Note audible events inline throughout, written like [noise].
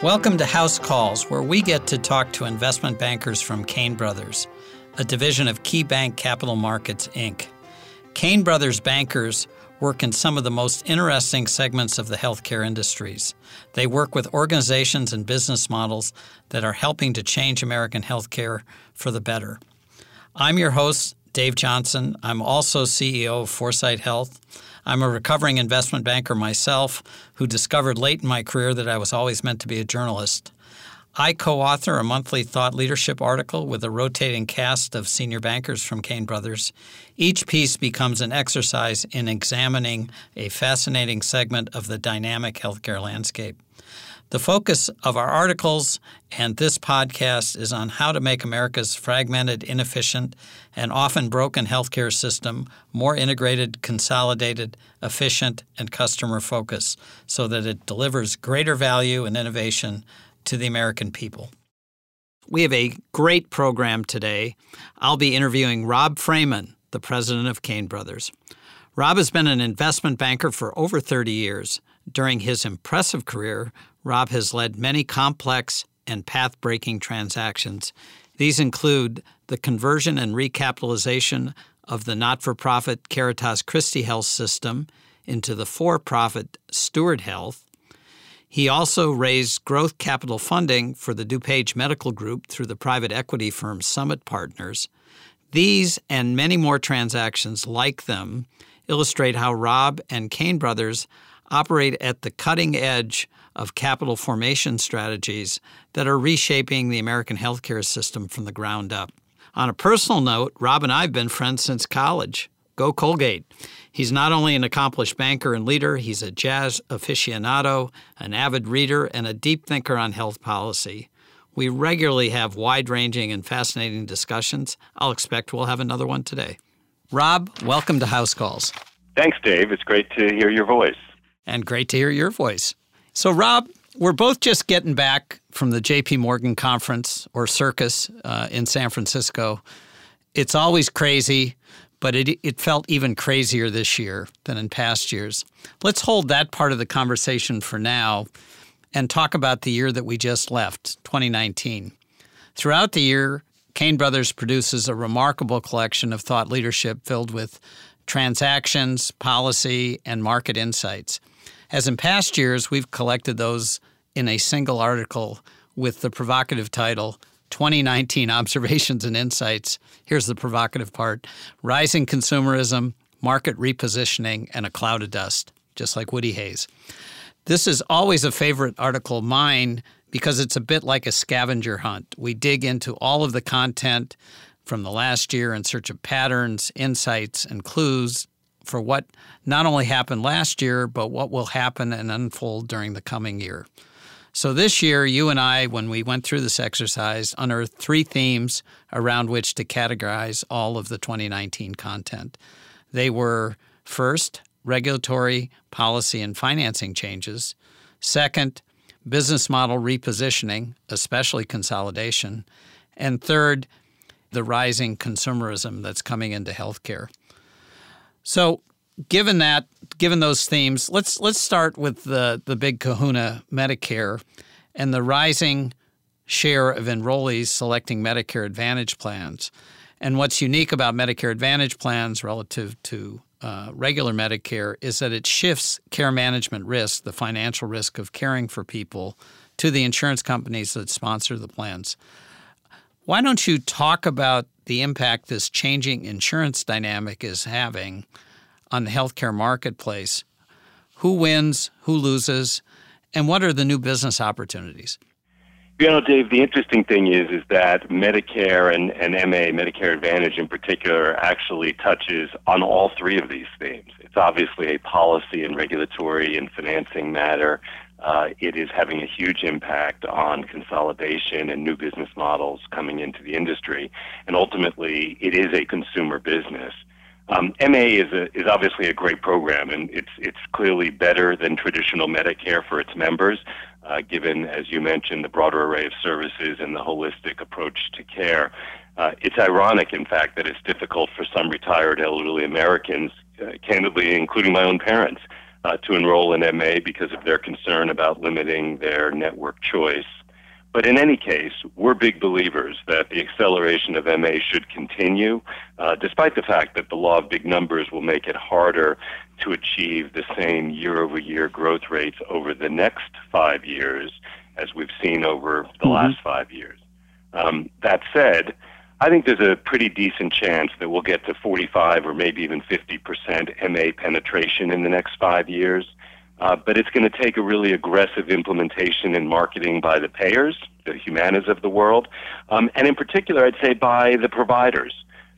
Welcome to House Calls, where we get to talk to investment bankers from Cain Brothers, a division of KeyBank Capital Markets, Inc. Cain Brothers bankers work in some of the most interesting segments of the healthcare industries. They work with organizations and business models that are helping to change American healthcare for the better. I'm your host, Dave Johnson. I'm also CEO of Foresight Health. I'm a recovering investment banker myself who discovered late in my career that I was always meant to be a journalist. I co author a monthly thought leadership article with a rotating cast of senior bankers from Cain Brothers. Each piece becomes an exercise in examining a fascinating segment of the dynamic healthcare landscape. The focus of our articles and this podcast is on how to make America's fragmented, inefficient, and often broken healthcare system more integrated, consolidated, efficient, and customer focused so that it delivers greater value and innovation to the American people. We have a great program today. I'll be interviewing Rob Freeman, the president of Cain Brothers. Rob has been an investment banker for over 30 years. During his impressive career, Rob has led many complex and path breaking transactions. These include the conversion and recapitalization of the not for profit Caritas Christi Health System into the for profit Steward Health. He also raised growth capital funding for the DuPage Medical Group through the private equity firm Summit Partners. These and many more transactions like them illustrate how Rob and Cain Brothers operate at the cutting edge of capital formation strategies that are reshaping the American healthcare system from the ground up. On a personal note, Rob and I have been friends since college. Go Colgate. He's not only an accomplished banker and leader, he's a jazz aficionado, an avid reader, and a deep thinker on health policy. We regularly have wide ranging and fascinating discussions. I'll expect we'll have another one today. Rob, welcome to House Calls. Thanks, Dave. It's great to hear your voice. And great to hear your voice. So, Rob, we're both just getting back from the JP Morgan conference or circus uh, in San Francisco. It's always crazy, but it, it felt even crazier this year than in past years. Let's hold that part of the conversation for now and talk about the year that we just left, 2019. Throughout the year, Cain Brothers produces a remarkable collection of thought leadership filled with transactions, policy, and market insights. As in past years, we've collected those in a single article with the provocative title 2019 Observations and Insights. Here's the provocative part Rising Consumerism, Market Repositioning, and a Cloud of Dust, just like Woody Hayes. This is always a favorite article of mine because it's a bit like a scavenger hunt. We dig into all of the content from the last year in search of patterns, insights, and clues for what not only happened last year, but what will happen and unfold during the coming year. So this year, you and I, when we went through this exercise, unearthed three themes around which to categorize all of the 2019 content. They were first, regulatory, policy, and financing changes. Second, business model repositioning, especially consolidation. And third, the rising consumerism that's coming into healthcare. So, given that, given those themes, let's let's start with the the big Kahuna Medicare and the rising share of enrollees selecting Medicare Advantage plans. And what's unique about Medicare Advantage plans relative to uh, regular Medicare is that it shifts care management risk, the financial risk of caring for people, to the insurance companies that sponsor the plans. Why don't you talk about the impact this changing insurance dynamic is having on the healthcare marketplace? Who wins, who loses, and what are the new business opportunities? You know, Dave, the interesting thing is is that Medicare and, and MA, Medicare Advantage in particular, actually touches on all three of these themes. It's obviously a policy and regulatory and financing matter uh, it is having a huge impact on consolidation and new business models coming into the industry. And ultimately, it is a consumer business. Um, MA is a, is obviously a great program, and it's it's clearly better than traditional Medicare for its members, uh, given, as you mentioned, the broader array of services and the holistic approach to care. Uh, it's ironic, in fact, that it's difficult for some retired elderly Americans, uh, candidly, including my own parents, uh, to enroll in MA because of their concern about limiting their network choice. But in any case, we're big believers that the acceleration of MA should continue, uh, despite the fact that the law of big numbers will make it harder to achieve the same year over year growth rates over the next five years as we've seen over the mm-hmm. last five years. Um, that said, I think there's a pretty decent chance that we'll get to 45 or maybe even 50% MA penetration in the next five years. Uh, but it's going to take a really aggressive implementation and marketing by the payers, the Humanas of the world, um, and in particular, I'd say by the providers,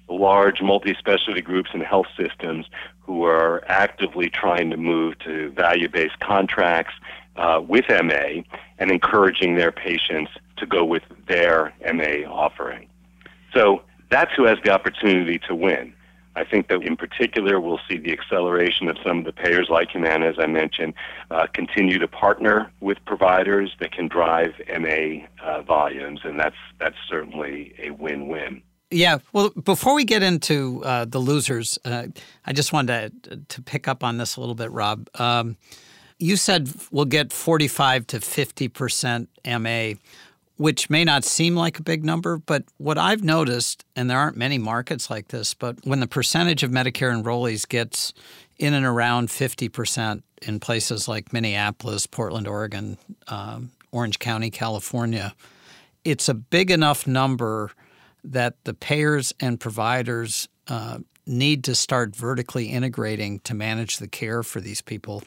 the large multi-specialty groups and health systems who are actively trying to move to value-based contracts uh, with MA and encouraging their patients to go with their MA offering. So that's who has the opportunity to win. I think that in particular we'll see the acceleration of some of the payers like Humana, as I mentioned, uh, continue to partner with providers that can drive MA uh, volumes, and that's that's certainly a win-win. Yeah. Well, before we get into uh, the losers, uh, I just wanted to, to pick up on this a little bit, Rob. Um, you said we'll get 45 to 50 percent MA which may not seem like a big number, but what I've noticed, and there aren't many markets like this, but when the percentage of Medicare enrollees gets in and around 50% in places like Minneapolis, Portland, Oregon, um, Orange County, California, it's a big enough number that the payers and providers uh, need to start vertically integrating to manage the care for these people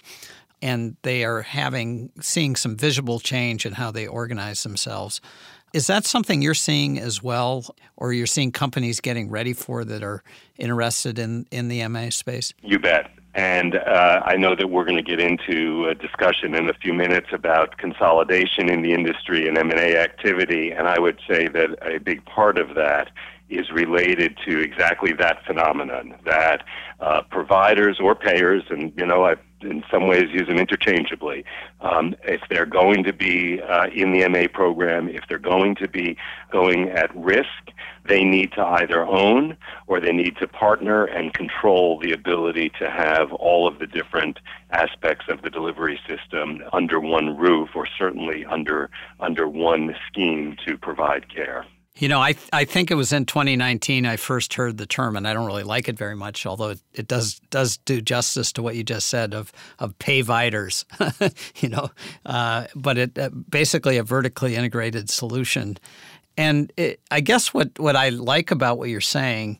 and they are having seeing some visible change in how they organize themselves. Is that something you're seeing as well, or you're seeing companies getting ready for that are interested in, in the MA space? You bet. And uh, I know that we're going to get into a discussion in a few minutes about consolidation in the industry and M&A activity. And I would say that a big part of that is related to exactly that phenomenon that uh, providers or payers, and you know, I in some ways use them interchangeably. Um, if they're going to be uh, in the MA program, if they're going to be going at risk, they need to either own or they need to partner and control the ability to have all of the different aspects of the delivery system under one roof or certainly under under one scheme to provide care. You know, I I think it was in 2019 I first heard the term, and I don't really like it very much, although it, it does does do justice to what you just said of of payviders. [laughs] you know, uh, but it uh, basically a vertically integrated solution, and it, I guess what what I like about what you're saying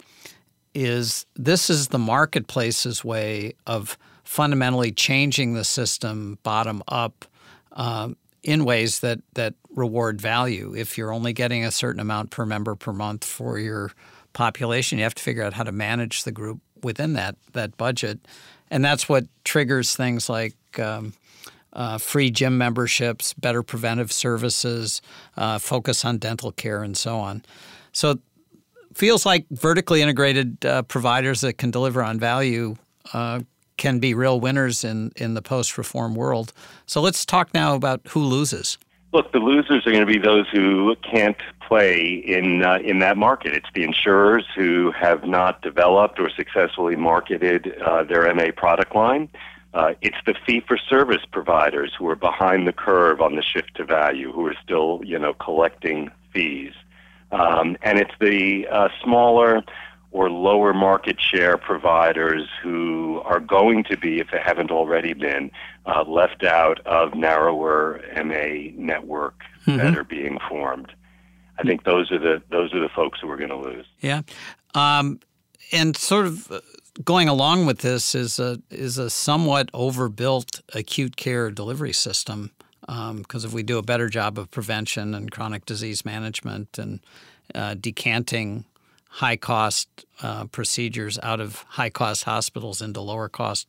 is this is the marketplace's way of fundamentally changing the system bottom up. Um, in ways that that reward value. If you're only getting a certain amount per member per month for your population, you have to figure out how to manage the group within that that budget, and that's what triggers things like. Um, uh, free gym memberships, better preventive services, uh, focus on dental care, and so on. So, feels like vertically integrated uh, providers that can deliver on value uh, can be real winners in, in the post reform world. So let's talk now about who loses. Look, the losers are going to be those who can't play in uh, in that market. It's the insurers who have not developed or successfully marketed uh, their MA product line. Uh, it's the fee-for-service providers who are behind the curve on the shift to value, who are still, you know, collecting fees, um, and it's the uh, smaller or lower market share providers who are going to be, if they haven't already been, uh, left out of narrower MA network mm-hmm. that are being formed. I think those are the those are the folks who are going to lose. Yeah, um, and sort of uh, going along with this is a is a somewhat overbuilt acute care delivery system because um, if we do a better job of prevention and chronic disease management and uh, decanting high cost uh, procedures out of high cost hospitals into lower cost,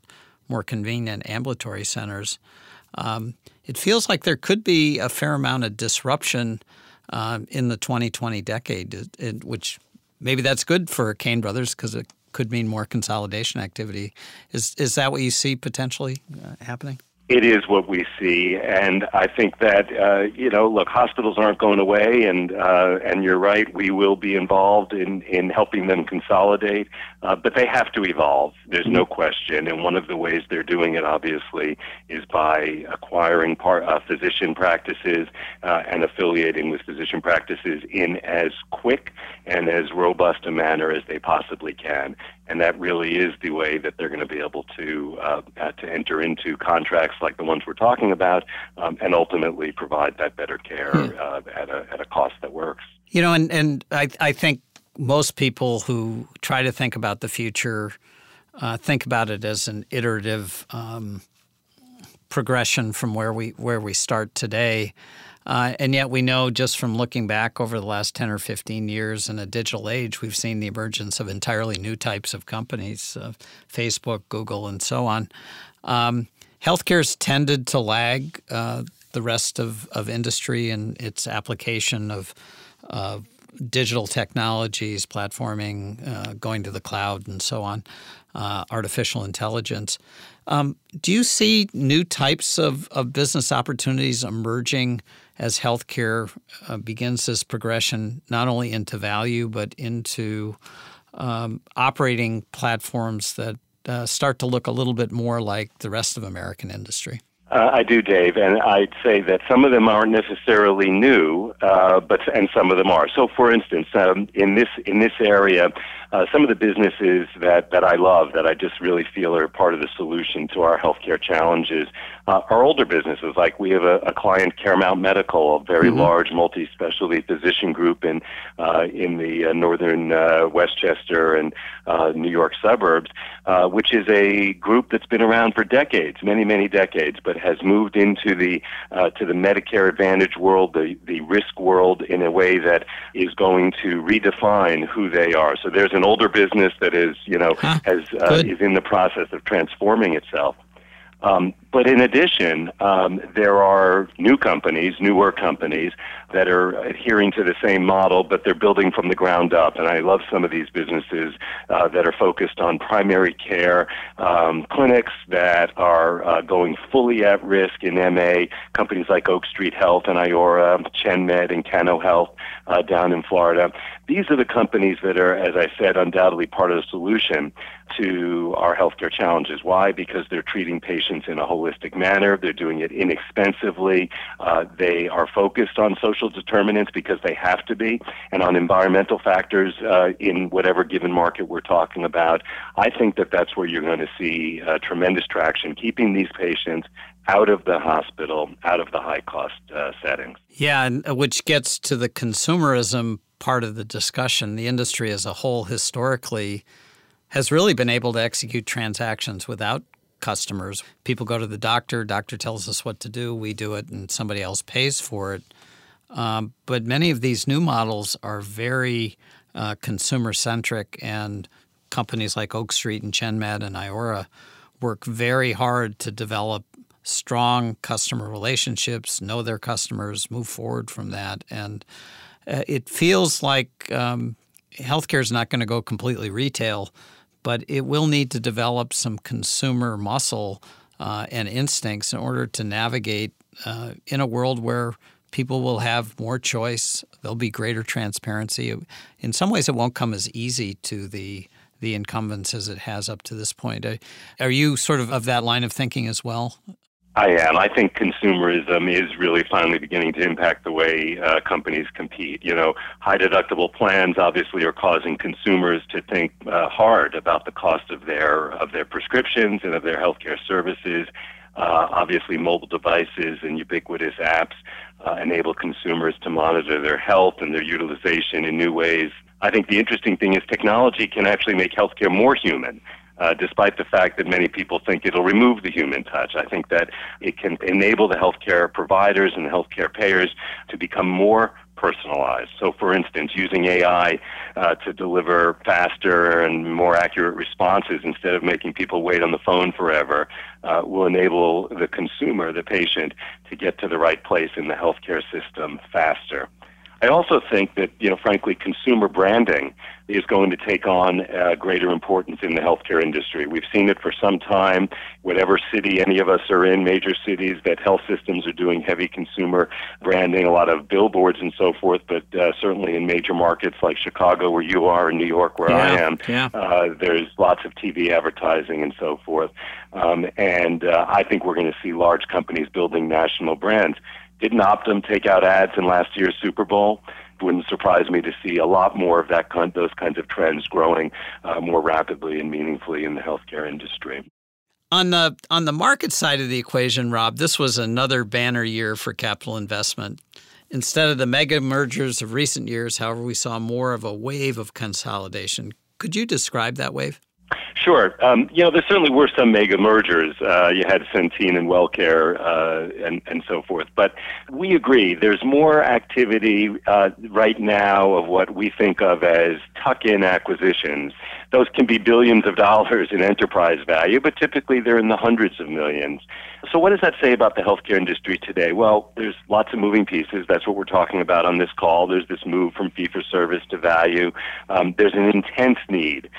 more convenient ambulatory centers. Um, it feels like there could be a fair amount of disruption uh, in the 2020 decade, which maybe that's good for Cain Brothers because it could mean more consolidation activity. Is is that what you see potentially uh, happening? It is what we see, and I think that uh, you know, look, hospitals aren't going away, and uh, and you're right, we will be involved in in helping them consolidate, uh, but they have to evolve. There's no question, and one of the ways they're doing it, obviously, is by acquiring part, uh, physician practices uh, and affiliating with physician practices in as quick and as robust a manner as they possibly can and that really is the way that they're going to be able to uh, to enter into contracts like the ones we're talking about, um, and ultimately provide that better care hmm. uh, at a at a cost that works. You know, and and I I think most people who try to think about the future uh, think about it as an iterative um, progression from where we where we start today. Uh, and yet, we know just from looking back over the last 10 or 15 years in a digital age, we've seen the emergence of entirely new types of companies uh, Facebook, Google, and so on. Um, healthcare's tended to lag uh, the rest of, of industry in its application of digital technologies, platforming, uh, going to the cloud, and so on, uh, artificial intelligence. Um, do you see new types of, of business opportunities emerging as healthcare uh, begins this progression not only into value but into um, operating platforms that uh, start to look a little bit more like the rest of American industry. Uh, I do, Dave, and I'd say that some of them aren't necessarily new, uh, but and some of them are. So, for instance, um, in this in this area, uh, some of the businesses that, that I love, that I just really feel are part of the solution to our healthcare challenges, uh, are older businesses. Like we have a, a client, Caremount Medical, a very mm-hmm. large multi-specialty physician group in uh, in the uh, northern uh, Westchester and uh, New York suburbs, uh, which is a group that's been around for decades, many many decades, but has moved into the uh, to the Medicare Advantage world, the the risk world, in a way that is going to redefine who they are. So there's an older business that is, you know, huh, has uh, is in the process of transforming itself. Um, but in addition, um, there are new companies, newer companies that are adhering to the same model, but they're building from the ground up. And I love some of these businesses uh, that are focused on primary care um, clinics that are uh, going fully at risk in MA. Companies like Oak Street Health and Iora, ChenMed and Cano Health uh, down in Florida. These are the companies that are, as I said, undoubtedly part of the solution to our healthcare challenges. Why? Because they're treating patients in a holistic manner. They're doing it inexpensively. Uh, they are focused on social determinants because they have to be, and on environmental factors uh, in whatever given market we're talking about. I think that that's where you're going to see uh, tremendous traction, keeping these patients out of the hospital, out of the high cost uh, settings. Yeah, and uh, which gets to the consumerism part of the discussion. The industry as a whole historically has really been able to execute transactions without customers. People go to the doctor, doctor tells us what to do, we do it, and somebody else pays for it. Um, but many of these new models are very uh, consumer centric, and companies like Oak Street and ChenMed and Iora work very hard to develop strong customer relationships, know their customers, move forward from that. And uh, it feels like um, healthcare is not going to go completely retail but it will need to develop some consumer muscle uh, and instincts in order to navigate uh, in a world where people will have more choice. There'll be greater transparency. In some ways, it won't come as easy to the the incumbents as it has up to this point. Are you sort of of that line of thinking as well? I am. I think consumerism is really finally beginning to impact the way uh, companies compete. You know, high deductible plans obviously are causing consumers to think uh, hard about the cost of their of their prescriptions and of their healthcare services. Uh, obviously, mobile devices and ubiquitous apps uh, enable consumers to monitor their health and their utilization in new ways. I think the interesting thing is technology can actually make healthcare more human uh, despite the fact that many people think it'll remove the human touch. I think that it can enable the healthcare providers and the healthcare payers to become more personalized. So, for instance, using AI uh, to deliver faster and more accurate responses instead of making people wait on the phone forever uh, will enable the consumer, the patient, to get to the right place in the healthcare system faster. I also think that, you know, frankly, consumer branding is going to take on uh, greater importance in the healthcare industry. We've seen it for some time. Whatever city any of us are in, major cities, that health systems are doing heavy consumer branding, a lot of billboards and so forth. But uh, certainly in major markets like Chicago, where you are, and New York, where yeah, I am, yeah. uh, there's lots of TV advertising and so forth. Um, and uh, I think we're going to see large companies building national brands. Didn't Optum take out ads in last year's Super Bowl? It wouldn't surprise me to see a lot more of that kind, those kinds of trends growing uh, more rapidly and meaningfully in the healthcare industry. On the on the market side of the equation, Rob, this was another banner year for capital investment. Instead of the mega mergers of recent years, however, we saw more of a wave of consolidation. Could you describe that wave? Sure. Um, you know, there certainly were some mega mergers. Uh, you had Centene and WellCare uh, and, and so forth. But we agree there's more activity uh, right now of what we think of as tuck-in acquisitions. Those can be billions of dollars in enterprise value, but typically they're in the hundreds of millions. So what does that say about the healthcare industry today? Well, there's lots of moving pieces. That's what we're talking about on this call. There's this move from fee-for-service to value. Um, there's an intense need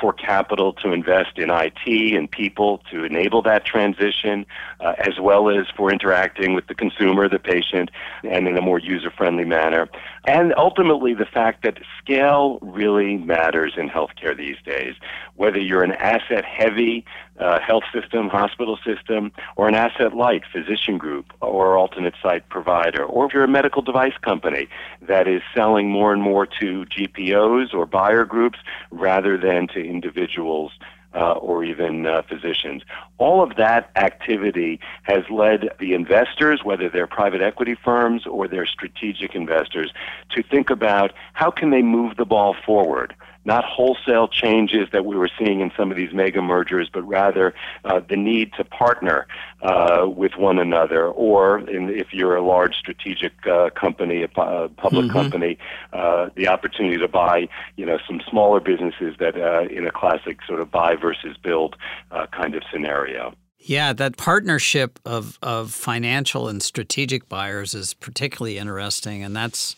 for capital to invest in IT and people to enable that transition, uh, as well as for interacting with the consumer, the patient, and in a more user friendly manner. And ultimately, the fact that scale really matters in healthcare these days. Whether you're an asset heavy uh, health system, hospital system, or an asset light physician group or alternate site provider, or if you're a medical device company that is selling more and more to GPOs or buyer groups rather than to individuals uh, or even uh, physicians. All of that activity has led the investors, whether they're private equity firms or they're strategic investors, to think about how can they move the ball forward not wholesale changes that we were seeing in some of these mega mergers, but rather uh, the need to partner uh, with one another, or in, if you're a large strategic uh, company, a public mm-hmm. company, uh, the opportunity to buy, you know, some smaller businesses that uh, in a classic sort of buy versus build uh, kind of scenario. Yeah, that partnership of, of financial and strategic buyers is particularly interesting, and that's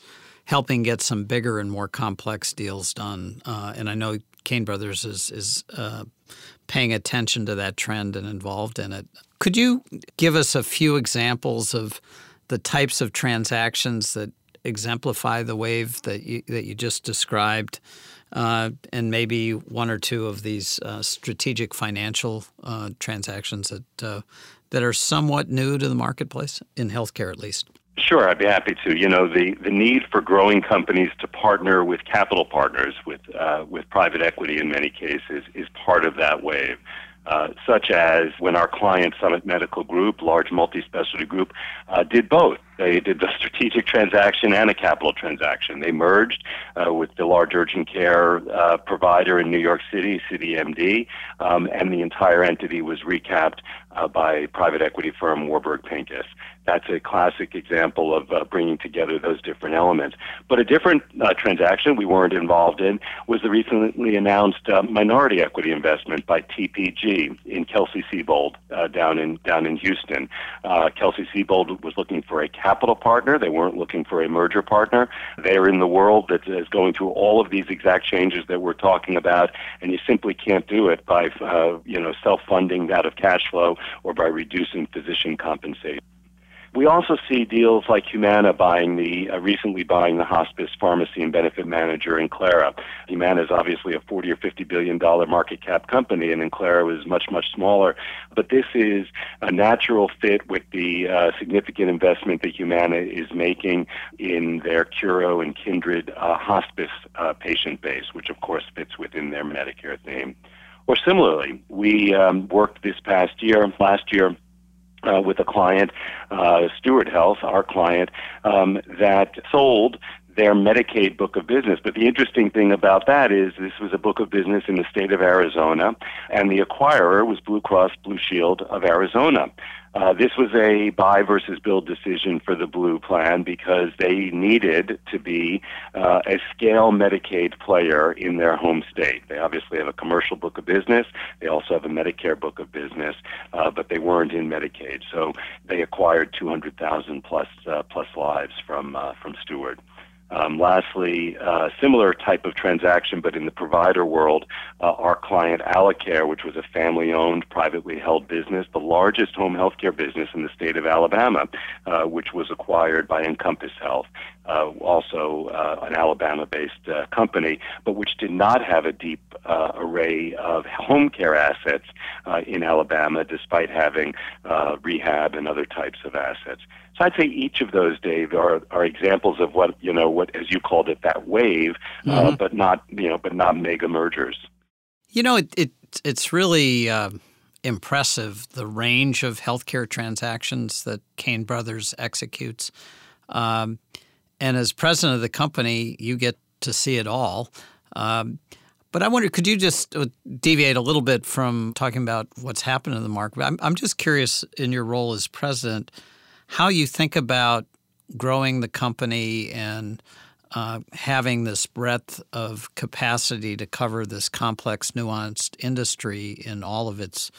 helping get some bigger and more complex deals done. Uh, and I know Cain Brothers is is uh, paying attention to that trend and involved in it. Could you give us a few examples of the types of transactions that exemplify the wave that you that you just described? Uh, and maybe one or two of these uh, strategic financial uh, transactions that uh, that are somewhat new to the marketplace in healthcare, at least. Sure, I'd be happy to. You know, the, the need for growing companies to partner with capital partners, with uh, with private equity in many cases, is part of that wave. Uh, such as when our client Summit Medical Group, large multi-specialty group, uh, did both. They did the strategic transaction and a capital transaction. They merged uh, with the large urgent care uh, provider in New York City, CityMD, um, and the entire entity was recapped uh, by private equity firm Warburg Pincus. That's a classic example of uh, bringing together those different elements. But a different uh, transaction we weren't involved in was the recently announced uh, minority equity investment by TPG in Kelsey-Seybold uh, down in down in Houston. Uh, Kelsey-Seybold was looking for a capital partner. They weren't looking for a merger partner. They're in the world that is going through all of these exact changes that we're talking about, and you simply can't do it by uh, you know self-funding out of cash flow or by reducing physician compensation. We also see deals like Humana buying the uh, recently buying the hospice pharmacy and benefit manager Enclara. Humana is obviously a 40 or 50 billion dollar market cap company, and Enclara was much much smaller. But this is a natural fit with the uh, significant investment that Humana is making in their Curo and Kindred uh, hospice uh, patient base, which of course fits within their Medicare theme. Or similarly, we um, worked this past year, last year, uh, with a client, uh, Steward Health, our client, um, that sold their Medicaid book of business. But the interesting thing about that is this was a book of business in the state of Arizona, and the acquirer was Blue Cross Blue Shield of Arizona. Uh, this was a buy versus build decision for the Blue plan because they needed to be uh, a scale Medicaid player in their home state. They obviously have a commercial book of business. They also have a Medicare book of business, uh, but they weren't in Medicaid. So they acquired 200,000 plus uh, plus lives from uh, from Steward. Um, lastly, uh, similar type of transaction, but in the provider world, uh, our client Alacare, which was a family-owned, privately held business, the largest home health care business in the state of Alabama, uh, which was acquired by Encompass Health, uh, also uh, an Alabama-based uh, company, but which did not have a deep array of home care assets in Alabama, despite having rehab and other types of assets. So I'd say each of those, Dave, are are examples of what you know, what as you called it, that wave, uh, mm-hmm. uh, but not you know, but not mega mergers. You know, it, it it's really uh, impressive the range of healthcare transactions that Cain Brothers executes. Um, and as president of the company, you get to see it all. Um, but I wonder, could you just uh, deviate a little bit from talking about what's happened in the market? I'm, I'm just curious in your role as president how you think about growing the company and uh, having this breadth of capacity to cover this complex, nuanced industry in all of its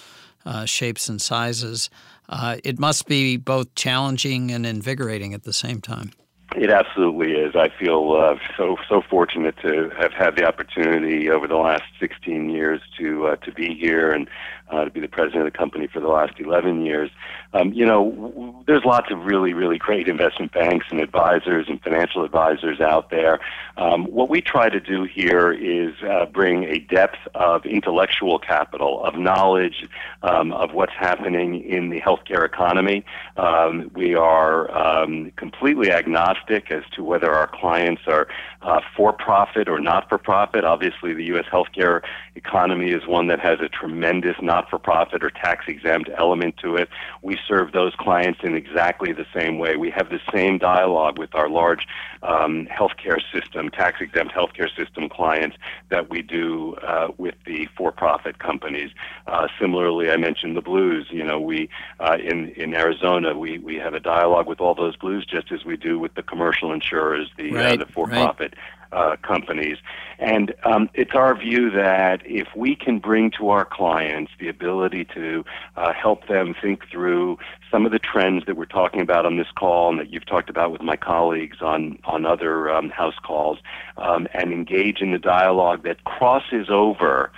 uh, shapes and sizes. Uh, it must be both challenging and invigorating at the same time. It absolutely is. I feel uh, so so fortunate to have had the opportunity over the last 16 years to uh, to be here and uh, to be the president of the company for the last 11 years. Um, you know, w- there's lots of really, really great investment banks and advisors and financial advisors out there. Um, what we try to do here is uh, bring a depth of intellectual capital, of knowledge um, of what's happening in the healthcare economy. Um, we are um, completely agnostic as to whether our clients are uh, for profit or not for profit. Obviously, the U.S. healthcare economy is one that has a tremendous not for profit or tax exempt element to it. We serve those clients in exactly the same way. We have the same dialogue with our large um, healthcare system, tax exempt healthcare system clients that we do uh, with the for profit companies. Uh, similarly, I mentioned the Blues. You know, we uh, in in Arizona, we we have a dialogue with all those Blues just as we do with the commercial insurers, the uh, right, the for profit. Right uh, companies. And um, it's our view that if we can bring to our clients the ability to uh, help them think through some of the trends that we're talking about on this call and that you've talked about with my colleagues on, on other um, house calls, um, and engage in the dialogue that crosses over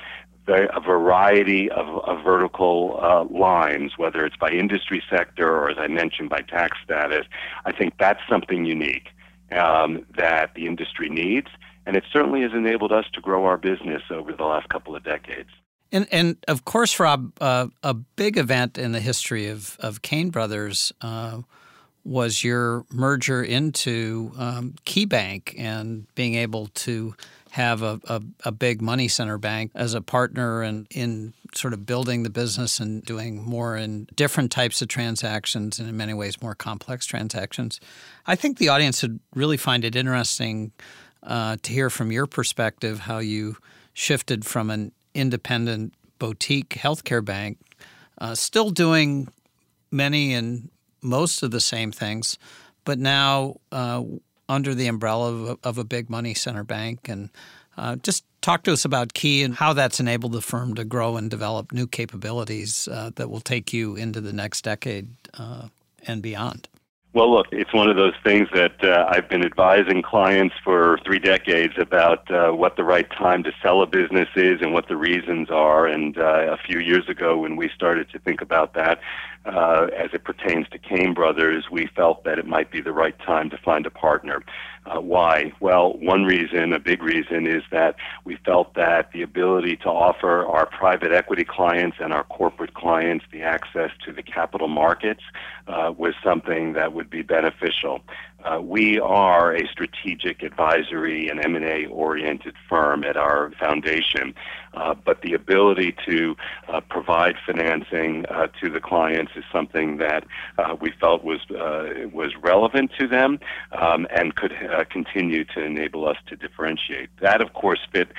a variety of, of vertical uh, lines, whether it's by industry sector or, as I mentioned, by tax status, I think that's something unique um, that the industry needs, and it certainly has enabled us to grow our business over the last couple of decades. And, and of course, Rob, uh, a big event in the history of, of Cain Brothers uh, was your merger into um, KeyBank and being able to have a, a, a, big money center bank as a partner and in sort of building the business and doing more in different types of transactions and in many ways more complex transactions. I think the audience would really find it interesting uh, to hear from your perspective how you shifted from an independent boutique healthcare bank, uh, still doing many and most of the same things, but now uh, under the umbrella of a, of a big money center bank. And uh, just talk to us about Key and how that's enabled the firm to grow and develop new capabilities uh, that will take you into the next decade uh, and beyond. Well, look, it's one of those things that uh, I've been advising clients for three decades about uh, what the right time to sell a business is and what the reasons are. And uh, a few years ago, when we started to think about that, uh, as it pertains to Cain Brothers, we felt that it might be the right time to find a partner. Uh, why? Well, one reason, a big reason, is that we felt that the ability to offer our private equity clients and our corporate clients the access to the capital markets uh, was something that would be beneficial. Uh, we are a strategic advisory and M&A oriented firm at our foundation, uh, but the ability to uh, provide financing uh, to the clients is something that uh, we felt was uh, was relevant to them um, and could continue to enable us to differentiate. That, of course, fit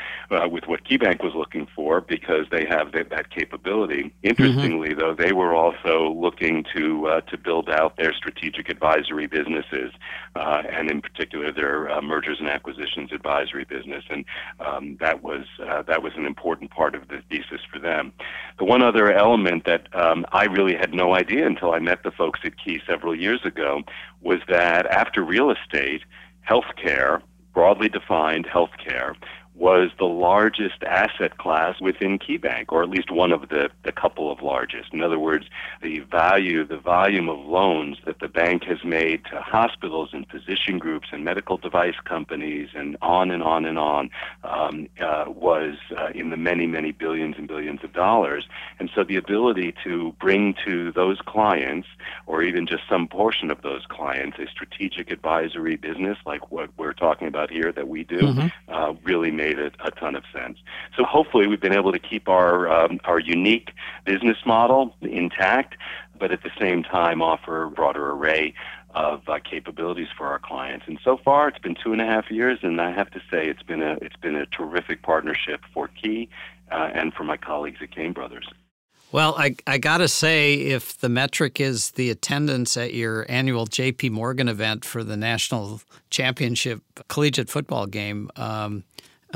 with what KeyBank was looking for because they have that, that capability. Interestingly, mm-hmm. though, they were also looking to to build out their strategic advisory businesses uh, and in particular their uh, mergers and acquisitions advisory business, and um, that was uh, that was an important part of the thesis for them. The one other element that um, I really had no idea until I met the folks at Key several years ago was that after real estate healthcare, broadly defined healthcare, was the largest asset class within KeyBank, or at least one of the, the couple of largest. In other words, the value, the volume of loans that the bank has made to hospitals and physician groups and medical device companies and on and on and on um, uh, was uh, in the many, many billions and billions of dollars. And so the ability to bring to those clients, or even just some portion of those clients, a strategic advisory business like what we're talking about here that we do, mm-hmm. uh, really made made a, a ton of sense. So hopefully we've been able to keep our um, our unique business model intact, but at the same time offer a broader array of uh, capabilities for our clients. And so far, it's been two and a half years, and I have to say it's been a it's been a terrific partnership for Key uh, and for my colleagues at Cain Brothers. Well, I, I got to say, if the metric is the attendance at your annual JP Morgan event for the national championship collegiate football game, um,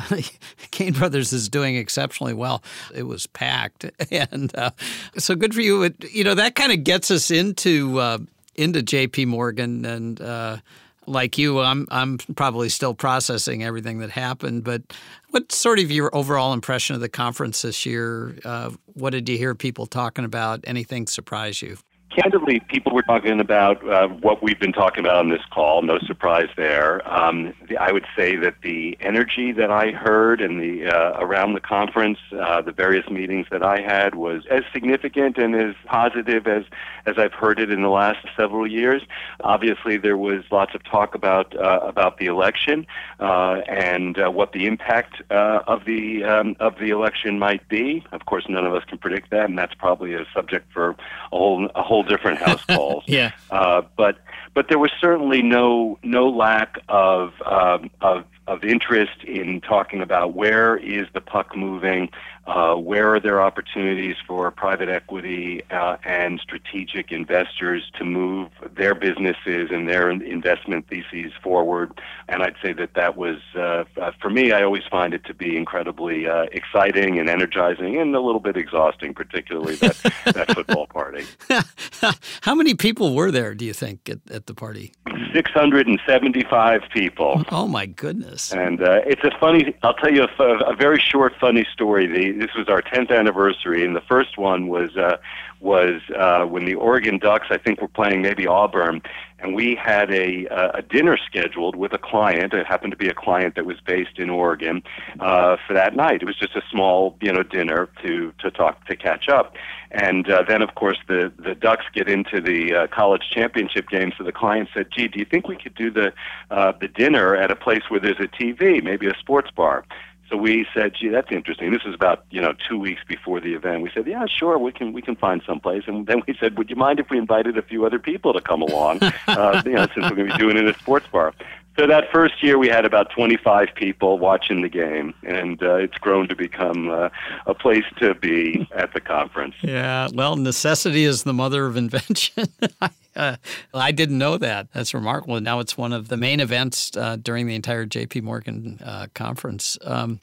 [laughs] Cain Brothers is doing exceptionally well. It was packed, [laughs] and uh, so good for you. It, you know that kind of gets us into uh, into J.P. Morgan, and uh, like you, I'm I'm probably still processing everything that happened. But what's sort of your overall impression of the conference this year? Uh, what did you hear people talking about? Anything surprise you? Candidly, people were talking about uh, what we've been talking about on this call. No surprise there. Um, the, I would say that the energy that I heard and the uh, around the conference, uh, the various meetings that I had, was as significant and as positive as as I've heard it in the last several years. Obviously, there was lots of talk about uh, about the election uh, and uh, what the impact of the um, of the election might be. Of course, none of us can predict that, and that's probably a subject for a whole a whole different house [laughs] calls. yeah. Uh, but but there was certainly no no lack of um, of of interest in talking about where is the puck moving, uh, where are there opportunities for private equity uh, and strategic investors to move their businesses and their investment theses forward. And I'd say that that was, uh, uh for me, I always find it to be incredibly uh, exciting and energizing and a little bit exhausting, particularly that, [laughs] that football party. [laughs] How many people were there, do you think, at, at the party? 675 people. Oh, my goodness. And uh, it's a funny, I'll tell you a, a very short, funny story. The, this was our 10th anniversary, and the first one was uh, was uh, when the Oregon Ducks, I think, were playing maybe Auburn, and we had a a dinner scheduled with a client. It happened to be a client that was based in Oregon uh, for that night. It was just a small, you know, dinner to to talk to catch up, and uh, then of course the the Ducks get into the uh, college championship game. So the client said, "Gee, do you think we could do the uh, the dinner at a place where there's a TV, maybe a sports bar?" So we said, "Gee, that's interesting." This was about you know two weeks before the event. We said, "Yeah, sure, we can we can find some place." And then we said, "Would you mind if we invited a few other people to come along? [laughs] uh, you know, since we're going to be doing it in a sports bar." So that first year, we had about 25 people watching the game, and uh, it's grown to become uh, a place to be [laughs] at the conference. Yeah, well, necessity is the mother of invention. [laughs] uh, I didn't know that. That's remarkable. Now it's one of the main events uh, during the entire J.P. Morgan uh, conference. Um,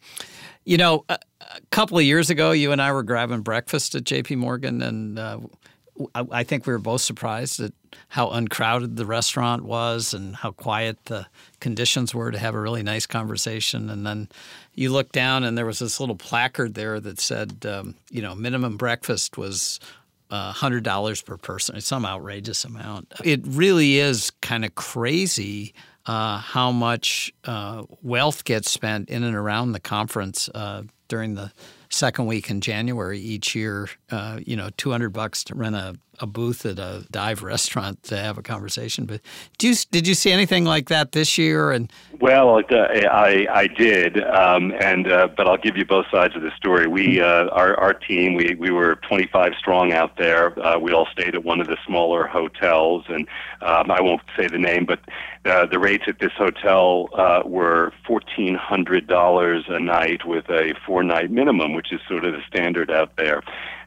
you know, a, a, couple of years ago, you and I were grabbing breakfast at J.P. Morgan, and uh, I think we were both surprised at how uncrowded the restaurant was and how quiet the conditions were to have a really nice conversation. And then you look down, and there was this little placard there that said, um, you know, minimum breakfast was uh, $100 per person. It's some outrageous amount. It really is kind of crazy uh, how much uh, wealth gets spent in and around the conference uh, during the second week in January each year. Uh, you know, 200 bucks to rent a a booth at a dive restaurant to have a conversation. But do you, did you see anything like that this year? And well, uh, I I did, um, and uh, but I'll give you both sides of the story. We uh, our our team we we were 25 strong out there. Uh, we all stayed at one of the smaller hotels, and um, I won't say the name, but uh, the rates at this hotel uh, were fourteen hundred dollars a night with a four night minimum, which is sort of the standard out there.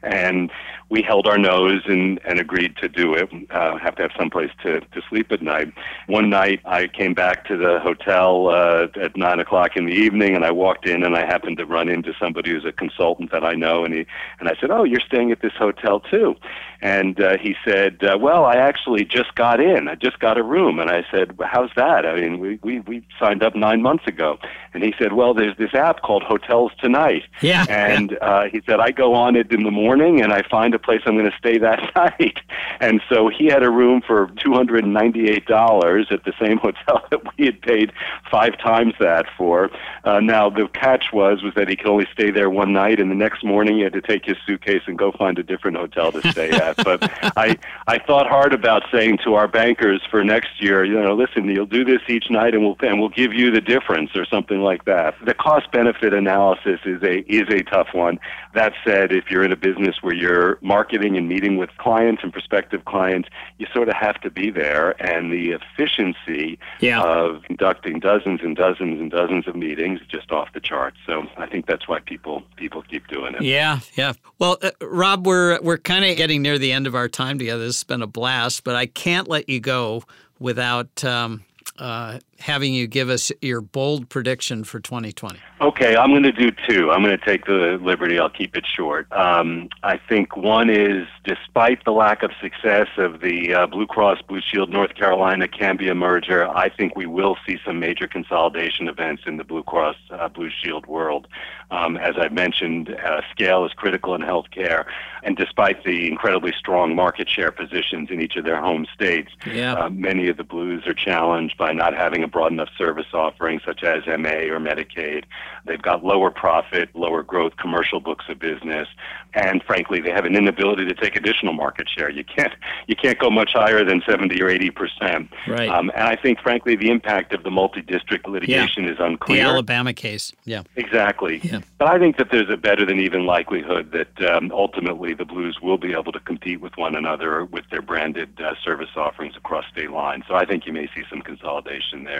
And we held our nose and, and agreed to do it. Uh, have to have some place to, to sleep at night. One night I came back to the hotel uh, at nine o'clock in the evening, and I walked in and I happened to run into somebody who's a consultant that I know, and he and I said, "Oh, you're staying at this hotel too?" And uh, he said, uh, "Well, I actually just got in. I just got a room." And I said, well, "How's that? I mean, we we we signed up nine months ago." And he said, "Well, there's this app called Hotels Tonight." Yeah. And uh, he said, "I go on it in the morning, and I find a place I'm going to stay that [laughs] night." And so he had a room for two hundred and ninety-eight dollars at the same [laughs] hotel that we had paid five times that for. Uh, now the catch was was that he could only stay there one night, and the next morning he had to take his suitcase and go find a different hotel to stay [laughs] at. But I I thought hard about saying to our bankers for next year, you know, listen, you'll do this each night, and we'll and we'll give you the difference or something like that. The cost benefit analysis is a is a tough one. That said, if you're in a business where you're marketing and meeting with clients and prospective clients, you sort of have to be there, and the efficiency yeah. of conducting dozens and dozens and dozens of meetings is just off the charts. So I think that's why people people keep doing it. Yeah, yeah. Well, uh, Rob, we're we're kind of getting near the end of our time together. This has been a blast, but I can't let you go without um, uh, having you give us your bold prediction for 2020. Okay, I'm going to do two. I'm going to take the liberty. I'll keep it short. Um, I think one is, despite the lack of success of the uh, Blue Cross Blue Shield North Carolina Cambia merger, I think we will see some major consolidation events in the Blue Cross uh, Blue Shield world. Um, as I mentioned, uh, scale is critical in healthcare, and despite the incredibly strong market share positions in each of their home states, yeah. Uh, many of the Blues are challenged by not having a broad enough service offering, such as MA or Medicaid. They've got lower profit, lower growth commercial books of business, and frankly, they have an inability to take additional market share. You can't you can't go much higher than 70 or 80 percent. Right. Um, and I think, frankly, the impact of the multi-district litigation yeah. is unclear. The Alabama case. Yeah. Exactly. Yeah. But I think that there's a better than even likelihood that um, ultimately the Blues will be able to compete with one another with their branded uh, service offerings across state lines. So I think you may see some consolidation there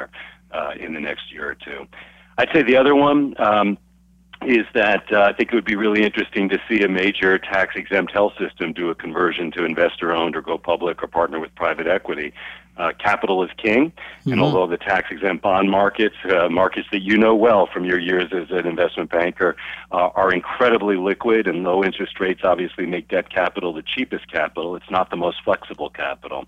uh, in the next year or two. I'd say the other one um, is that uh, I think it would be really interesting to see a major tax exempt health system do a conversion to investor owned or go public or partner with private equity. Uh, capital is king, mm-hmm. and although the tax exempt bond markets, uh, markets that you know well from your years as an investment banker, uh, are incredibly liquid and low interest rates obviously make debt capital the cheapest capital. It's not the most flexible capital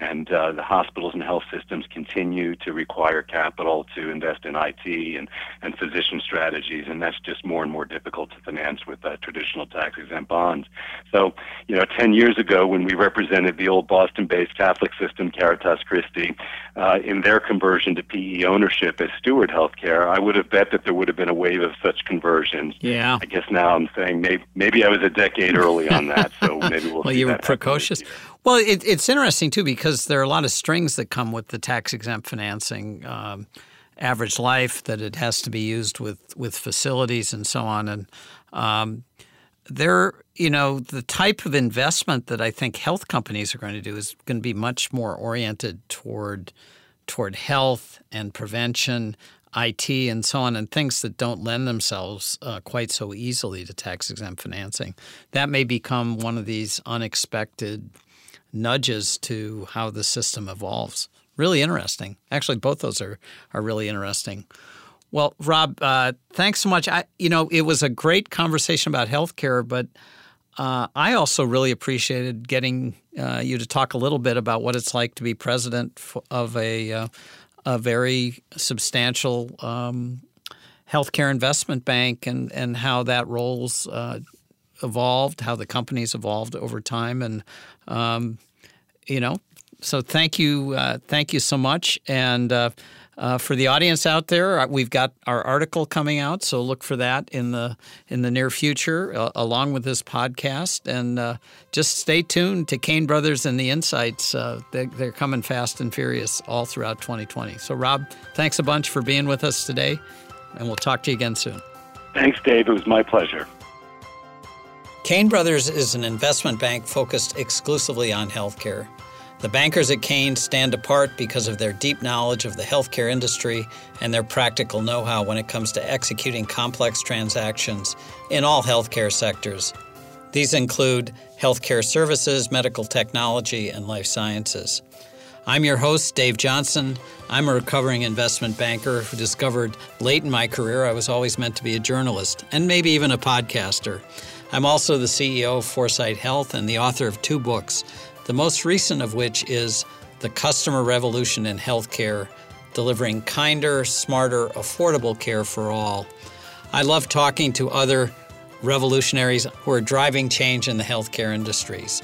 and uh, the hospitals and health systems continue to require capital to invest in IT and, and physician strategies, and that's just more and more difficult to finance with uh, traditional tax exempt bonds. So, you know, 10 years ago when we represented the old Boston based Catholic system, Caritas Christi, uh, in their conversion to PE ownership as Steward Healthcare, I would have bet that there would have been a wave of such conversions. Yeah. I guess now I'm saying maybe, maybe I was a decade early on that, so maybe we'll Well, you were precocious. Well, it, it's interesting too because there are a lot of strings that come with the tax exempt financing. Um, average life that it has to be used with with facilities and so on, and um, there, you know, the type of investment that I think health companies are going to do is going to be much more oriented toward toward health and prevention. IT and so on, and things that don't lend themselves uh, quite so easily to tax exempt financing. That may become one of these unexpected nudges to how the system evolves. Really interesting. Actually, both those are are really interesting. Well, Rob, uh, thanks so much. I, you know, it was a great conversation about healthcare, but uh, I also really appreciated getting uh, you to talk a little bit about what it's like to be president of a uh, a very substantial um, healthcare investment bank and and how that roles uh, evolved, how the company's evolved over time, and um, you know, so thank you, uh, thank you so much, and. Uh, uh, for the audience out there, uh, we've got our article coming out, so look for that in the in the near future, uh, along with this podcast. And uh, just stay tuned to Cain Brothers and the Insights. Uh, they're, they're coming fast and furious all throughout 2020. So, Rob, thanks a bunch for being with us today, and we'll talk to you again soon. Thanks, Dave. It was my pleasure. Cain Brothers is an investment bank focused exclusively on healthcare. The bankers at Cain stand apart because of their deep knowledge of the healthcare industry and their practical know how when it comes to executing complex transactions in all healthcare sectors. These include healthcare services, medical technology, and life sciences. I'm your host, Dave Johnson. I'm a recovering investment banker who discovered late in my career I was always meant to be a journalist and maybe even a podcaster. I'm also the CEO of 4sight Health and the author of two books, the most recent of which is The Customer Revolution in Healthcare Delivering Kinder, Smarter, Affordable Care for All. I love talking to other revolutionaries who are driving change in the healthcare industries.